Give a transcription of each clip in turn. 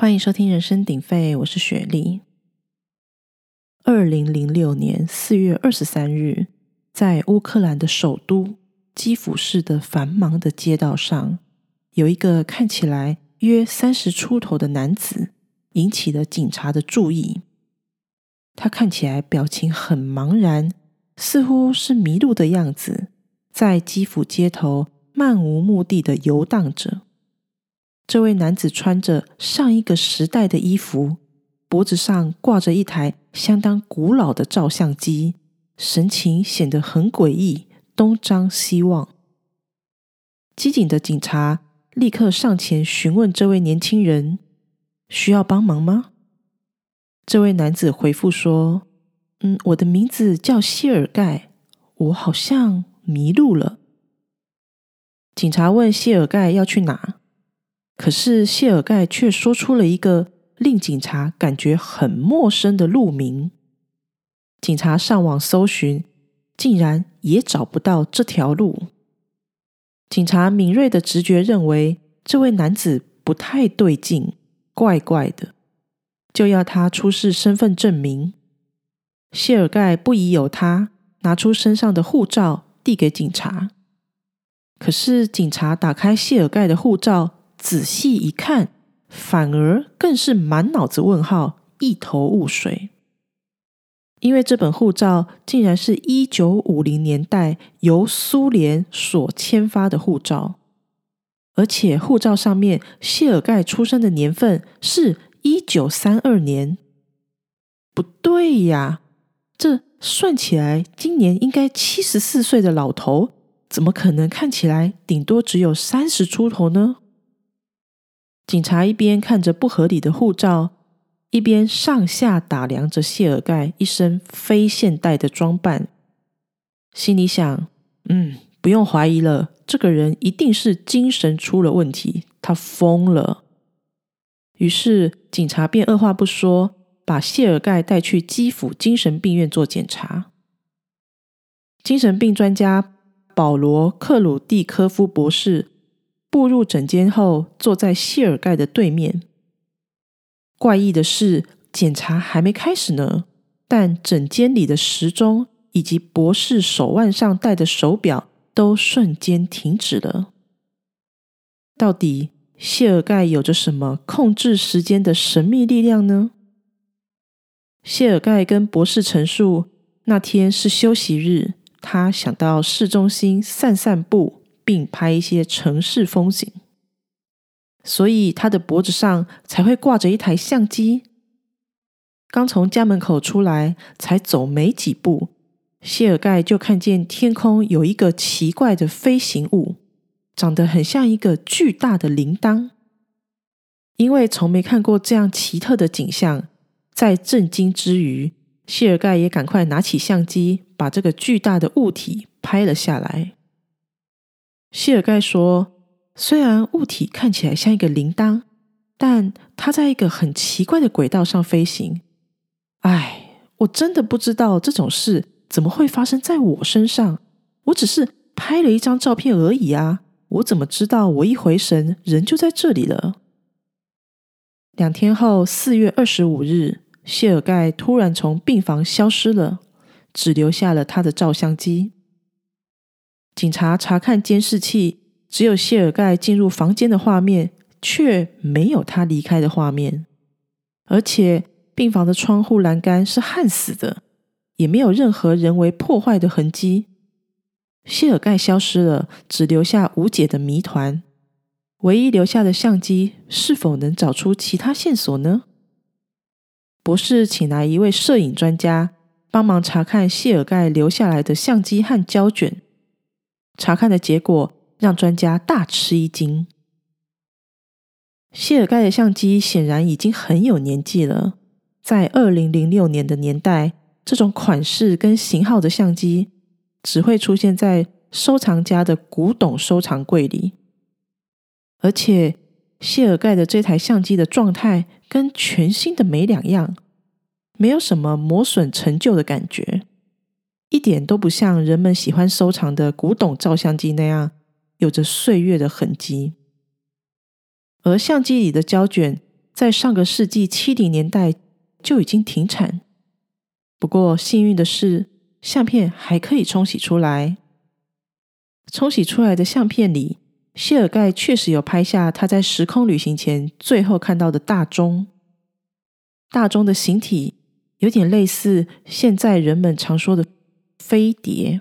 欢迎收听《人声鼎沸》，我是雪莉。二零零六年四月二十三日，在乌克兰的首都基辅市的繁忙的街道上，有一个看起来约三十出头的男子，引起了警察的注意。他看起来表情很茫然，似乎是迷路的样子，在基辅街头漫无目的的游荡着。这位男子穿着上一个时代的衣服，脖子上挂着一台相当古老的照相机，神情显得很诡异，东张西望。机警的警察立刻上前询问这位年轻人：“需要帮忙吗？”这位男子回复说：“嗯，我的名字叫谢尔盖，我好像迷路了。”警察问谢尔盖要去哪。可是谢尔盖却说出了一个令警察感觉很陌生的路名。警察上网搜寻，竟然也找不到这条路。警察敏锐的直觉认为这位男子不太对劲，怪怪的，就要他出示身份证明。谢尔盖不疑有他，拿出身上的护照递给警察。可是警察打开谢尔盖的护照。仔细一看，反而更是满脑子问号，一头雾水。因为这本护照竟然是一九五零年代由苏联所签发的护照，而且护照上面谢尔盖出生的年份是一九三二年。不对呀，这算起来，今年应该七十四岁的老头，怎么可能看起来顶多只有三十出头呢？警察一边看着不合理的护照，一边上下打量着谢尔盖一身非现代的装扮，心里想：“嗯，不用怀疑了，这个人一定是精神出了问题，他疯了。”于是，警察便二话不说，把谢尔盖带去基辅精神病院做检查。精神病专家保罗·克鲁蒂科夫博士。步入诊间后，坐在谢尔盖的对面。怪异的是，检查还没开始呢，但诊间里的时钟以及博士手腕上戴的手表都瞬间停止了。到底谢尔盖有着什么控制时间的神秘力量呢？谢尔盖跟博士陈述，那天是休息日，他想到市中心散散步。并拍一些城市风景，所以他的脖子上才会挂着一台相机。刚从家门口出来，才走没几步，谢尔盖就看见天空有一个奇怪的飞行物，长得很像一个巨大的铃铛。因为从没看过这样奇特的景象，在震惊之余，谢尔盖也赶快拿起相机，把这个巨大的物体拍了下来。谢尔盖说：“虽然物体看起来像一个铃铛，但它在一个很奇怪的轨道上飞行。唉，我真的不知道这种事怎么会发生在我身上。我只是拍了一张照片而已啊！我怎么知道我一回神，人就在这里了？”两天后，四月二十五日，谢尔盖突然从病房消失了，只留下了他的照相机。警察查看监视器，只有谢尔盖进入房间的画面，却没有他离开的画面。而且病房的窗户栏杆是焊死的，也没有任何人为破坏的痕迹。谢尔盖消失了，只留下无解的谜团。唯一留下的相机是否能找出其他线索呢？博士请来一位摄影专家，帮忙查看谢尔盖留下来的相机和胶卷。查看的结果让专家大吃一惊。谢尔盖的相机显然已经很有年纪了，在二零零六年的年代，这种款式跟型号的相机只会出现在收藏家的古董收藏柜里。而且，谢尔盖的这台相机的状态跟全新的没两样，没有什么磨损陈旧的感觉。一点都不像人们喜欢收藏的古董照相机那样有着岁月的痕迹，而相机里的胶卷在上个世纪七零年代就已经停产。不过幸运的是，相片还可以冲洗出来。冲洗出来的相片里，谢尔盖确实有拍下他在时空旅行前最后看到的大钟。大钟的形体有点类似现在人们常说的飞碟。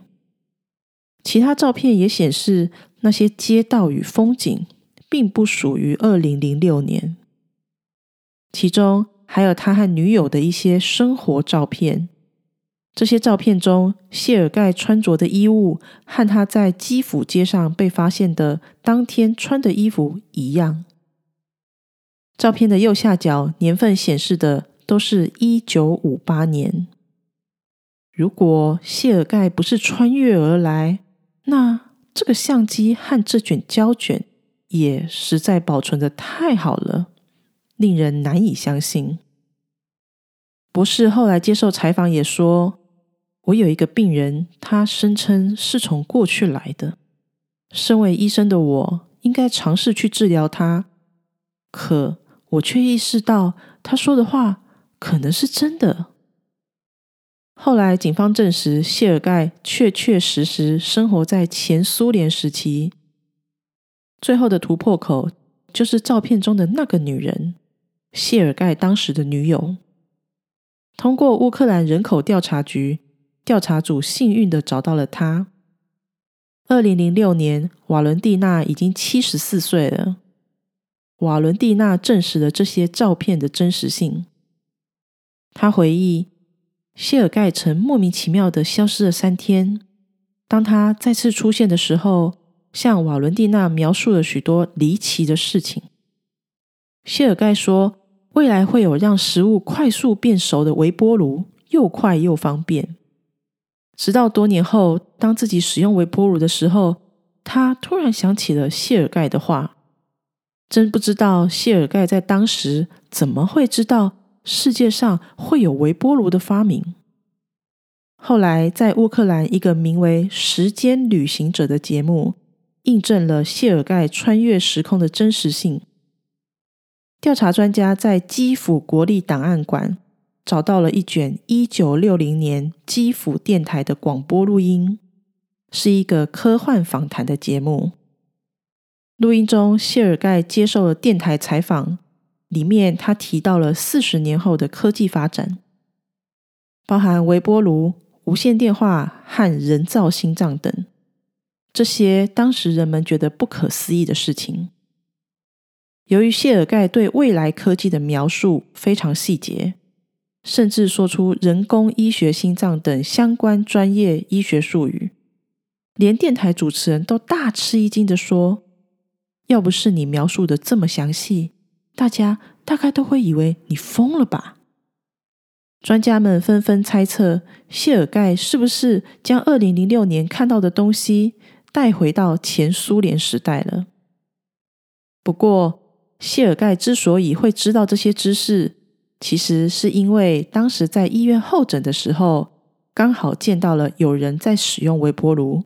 其他照片也显示，那些街道与风景并不属于二零零六年。其中还有他和女友的一些生活照片。这些照片中，谢尔盖穿着的衣物和他在基辅街上被发现的当天穿的衣服一样。照片的右下角年份显示的都是一九五八年。如果谢尔盖不是穿越而来，那这个相机和这卷胶卷也实在保存的太好了，令人难以相信。博士后来接受采访也说。我有一个病人，他声称是从过去来的。身为医生的我，应该尝试去治疗他，可我却意识到他说的话可能是真的。后来警方证实，谢尔盖确确实实生活在前苏联时期。最后的突破口就是照片中的那个女人，谢尔盖当时的女友。通过乌克兰人口调查局。调查组幸运的找到了他。二零零六年，瓦伦蒂娜已经七十四岁了。瓦伦蒂娜证实了这些照片的真实性。他回忆，谢尔盖曾莫名其妙的消失了三天。当他再次出现的时候，向瓦伦蒂娜描述了许多离奇的事情。谢尔盖说，未来会有让食物快速变熟的微波炉，又快又方便。直到多年后，当自己使用微波炉的时候，他突然想起了谢尔盖的话。真不知道谢尔盖在当时怎么会知道世界上会有微波炉的发明。后来，在乌克兰一个名为《时间旅行者》的节目，印证了谢尔盖穿越时空的真实性。调查专家在基辅国立档案馆。找到了一卷一九六零年基辅电台的广播录音，是一个科幻访谈的节目。录音中，谢尔盖接受了电台采访，里面他提到了四十年后的科技发展，包含微波炉、无线电话和人造心脏等这些当时人们觉得不可思议的事情。由于谢尔盖对未来科技的描述非常细节。甚至说出人工医学心脏等相关专业医学术语，连电台主持人都大吃一惊的说：“要不是你描述的这么详细，大家大概都会以为你疯了吧？”专家们纷纷猜测，谢尔盖是不是将二零零六年看到的东西带回到前苏联时代了？不过，谢尔盖之所以会知道这些知识，其实是因为当时在医院候诊的时候，刚好见到了有人在使用微波炉，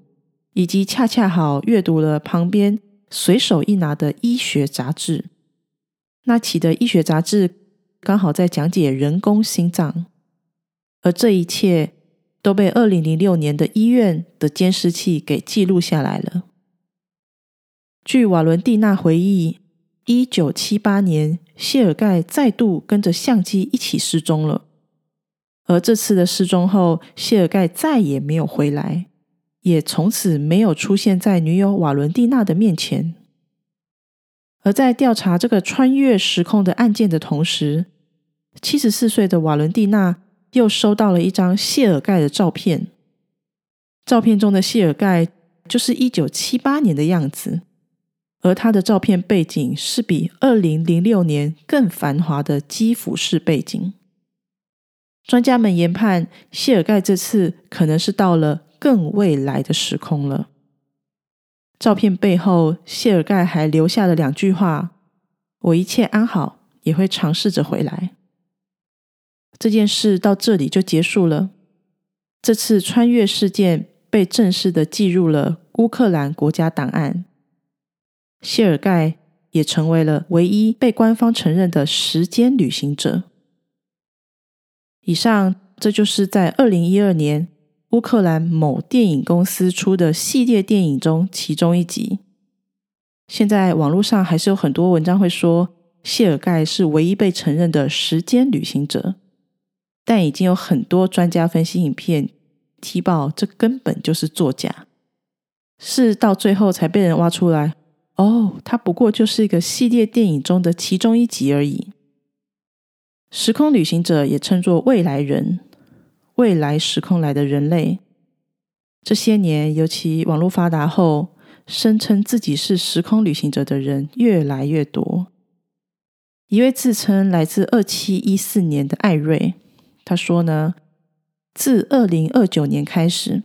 以及恰恰好阅读了旁边随手一拿的医学杂志。那期的医学杂志刚好在讲解人工心脏，而这一切都被二零零六年的医院的监视器给记录下来了。据瓦伦蒂娜回忆。一九七八年，谢尔盖再度跟着相机一起失踪了。而这次的失踪后，谢尔盖再也没有回来，也从此没有出现在女友瓦伦蒂娜的面前。而在调查这个穿越时空的案件的同时，七十四岁的瓦伦蒂娜又收到了一张谢尔盖的照片。照片中的谢尔盖就是一九七八年的样子。而他的照片背景是比二零零六年更繁华的基辅市背景。专家们研判，谢尔盖这次可能是到了更未来的时空了。照片背后，谢尔盖还留下了两句话：“我一切安好，也会尝试着回来。”这件事到这里就结束了。这次穿越事件被正式的记入了乌克兰国家档案。谢尔盖也成为了唯一被官方承认的时间旅行者。以上，这就是在二零一二年乌克兰某电影公司出的系列电影中其中一集。现在网络上还是有很多文章会说谢尔盖是唯一被承认的时间旅行者，但已经有很多专家分析影片踢爆这根本就是作假，是到最后才被人挖出来。哦，它不过就是一个系列电影中的其中一集而已。时空旅行者也称作未来人，未来时空来的人类。这些年，尤其网络发达后，声称自己是时空旅行者的人越来越多。一位自称来自二七一四年的艾瑞，他说呢，自二零二九年开始，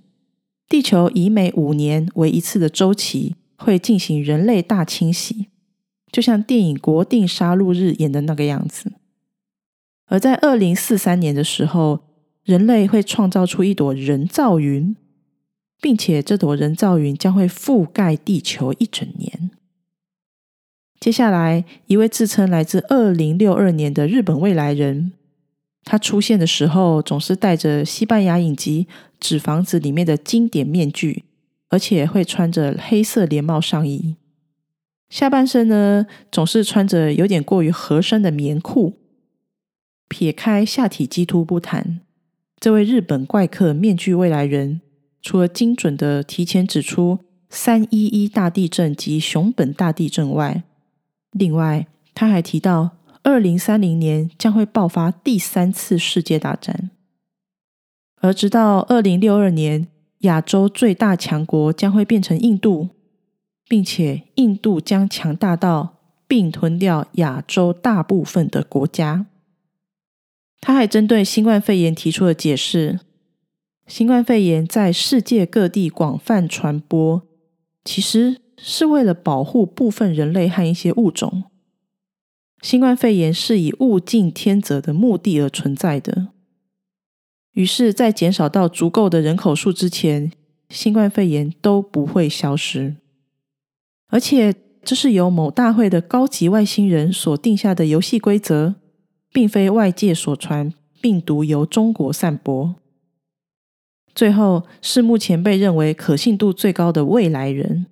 地球以每五年为一次的周期，会进行人类大清洗，就像电影《国定杀戮日》演的那个样子。而在二零四三年的时候，人类会创造出一朵人造云，并且这朵人造云将会覆盖地球一整年。接下来，一位自称来自二零六二年的日本未来人，他出现的时候总是戴着西班牙影集《纸房子》里面的经典面具，而且会穿着黑色连帽上衣，下半身呢总是穿着有点过于合身的棉裤。撇开下体肌突不谈，这位日本怪客面具未来人，除了精准的提前指出三一一大地震及熊本大地震外，另外他还提到二零三零年将会爆发第三次世界大战，而直到二零六二年，亚洲最大强国将会变成印度，并且印度将强大到并吞掉亚洲大部分的国家。他还针对新冠肺炎提出了解释：新冠肺炎在世界各地广泛传播，其实是为了保护部分人类和一些物种。新冠肺炎是以物竞天择的目的而存在的。于是，在减少到足够的人口数之前，新冠肺炎都不会消失。而且，这是由某大会的高级外星人所定下的游戏规则。并非外界所传病毒由中国散播。最后是目前被认为可信度最高的未来人，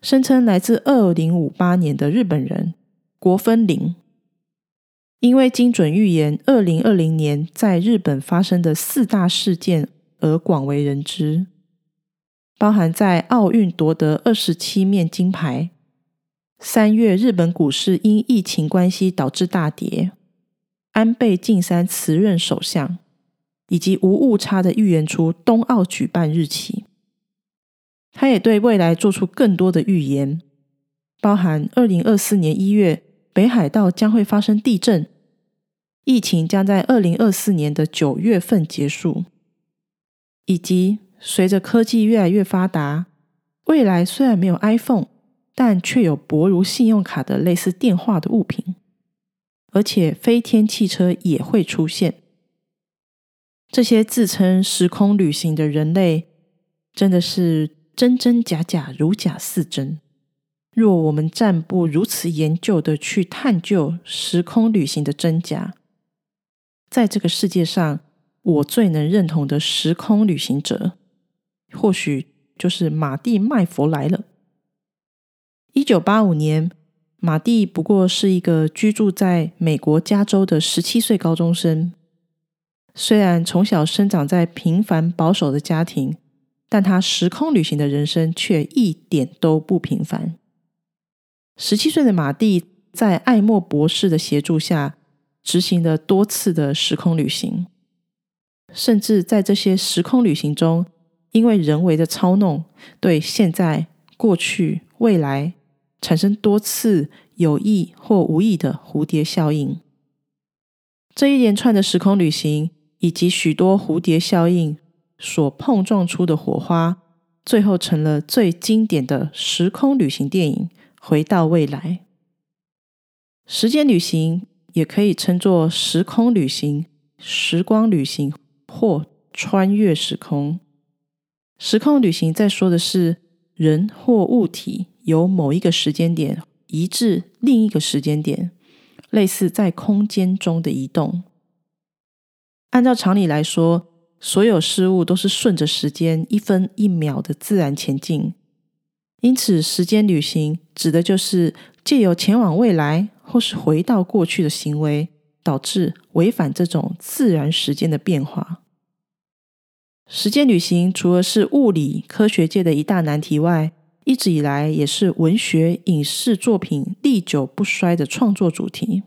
声称来自二零五八年的日本人国分林，因为精准预言二零二零年在日本发生的四大事件而广为人知，包含在奥运夺得二十七面金牌，三月日本股市因疫情关系导致大跌。安倍晋三辞任首相，以及无误差的预言出冬奥举办日期。他也对未来做出更多的预言，包含二零二四年一月北海道将会发生地震，疫情将在二零二四年的九月份结束，以及随着科技越来越发达，未来虽然没有 iPhone，但却有薄如信用卡的类似电话的物品。而且飞天汽车也会出现。这些自称时空旅行的人类，真的是真真假假，如假似真。若我们暂不如此研究的去探究时空旅行的真假，在这个世界上，我最能认同的时空旅行者，或许就是马蒂麦佛来了。一九八五年。马蒂不过是一个居住在美国加州的十七岁高中生。虽然从小生长在平凡保守的家庭，但他时空旅行的人生却一点都不平凡。十七岁的马蒂在艾默博士的协助下，执行了多次的时空旅行，甚至在这些时空旅行中，因为人为的操弄，对现在、过去、未来。产生多次有意或无意的蝴蝶效应。这一连串的时空旅行以及许多蝴蝶效应所碰撞出的火花，最后成了最经典的时空旅行电影《回到未来》。时间旅行也可以称作时空旅行、时光旅行或穿越时空。时空旅行在说的是人或物体。由某一个时间点移至另一个时间点，类似在空间中的移动。按照常理来说，所有事物都是顺着时间一分一秒的自然前进，因此时间旅行指的就是借由前往未来或是回到过去的行为，导致违反这种自然时间的变化。时间旅行除了是物理科学界的一大难题外，一直以来也是文学影视作品历久不衰的创作主题。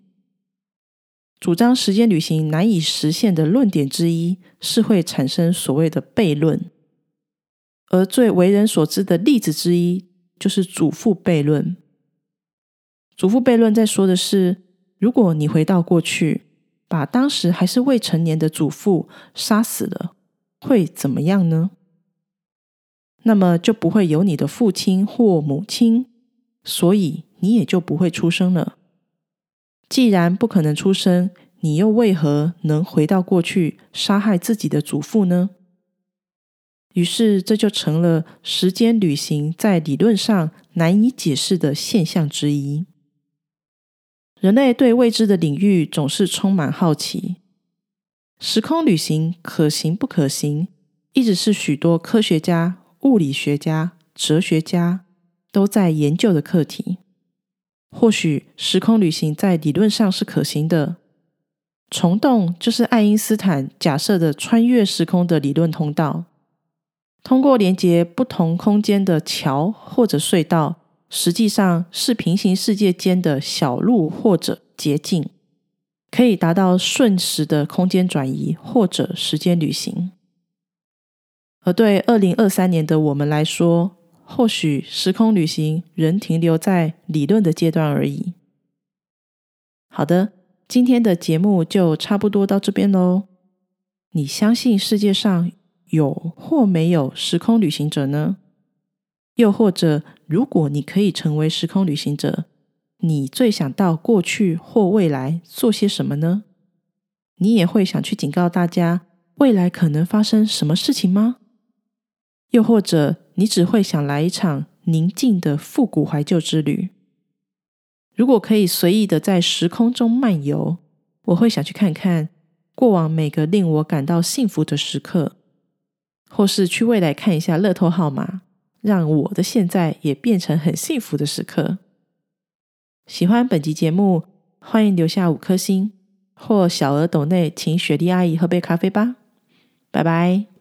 主张时间旅行难以实现的论点之一是会产生所谓的悖论，而最为人所知的例子之一就是祖父悖论。祖父悖论在说的是，如果你回到过去，把当时还是未成年的祖父杀死了，会怎么样呢？那么就不会有你的父亲或母亲，所以你也就不会出生了。既然不可能出生，你又为何能回到过去杀害自己的祖父呢？于是这就成了时间旅行在理论上难以解释的现象之一。人类对未知的领域总是充满好奇，时空旅行可行不可行，一直是许多科学家、物理学家、哲学家都在研究的课题。或许时空旅行在理论上是可行的，虫洞就是爱因斯坦假设的穿越时空的理论通道。通过连接不同空间的桥或者隧道，实际上是平行世界间的小路或者捷径，可以达到瞬时的空间转移或者时间旅行。而对二零二三年的我们来说，或许时空旅行仍停留在理论的阶段而已。好的，今天的节目就差不多到这边喽。你相信世界上有或没有时空旅行者呢？又或者，如果你可以成为时空旅行者，你最想到过去或未来做些什么呢？你也会想去警告大家未来可能发生什么事情吗？又或者？你只会想来一场宁静的复古怀旧之旅。如果可以随意的在时空中漫游，我会想去看看过往每个令我感到幸福的时刻，或是去未来看一下乐透号码，让我的现在也变成很幸福的时刻。喜欢本集节目，欢迎留下五颗星或小额斗内，请雪莉阿姨喝杯咖啡吧。拜拜。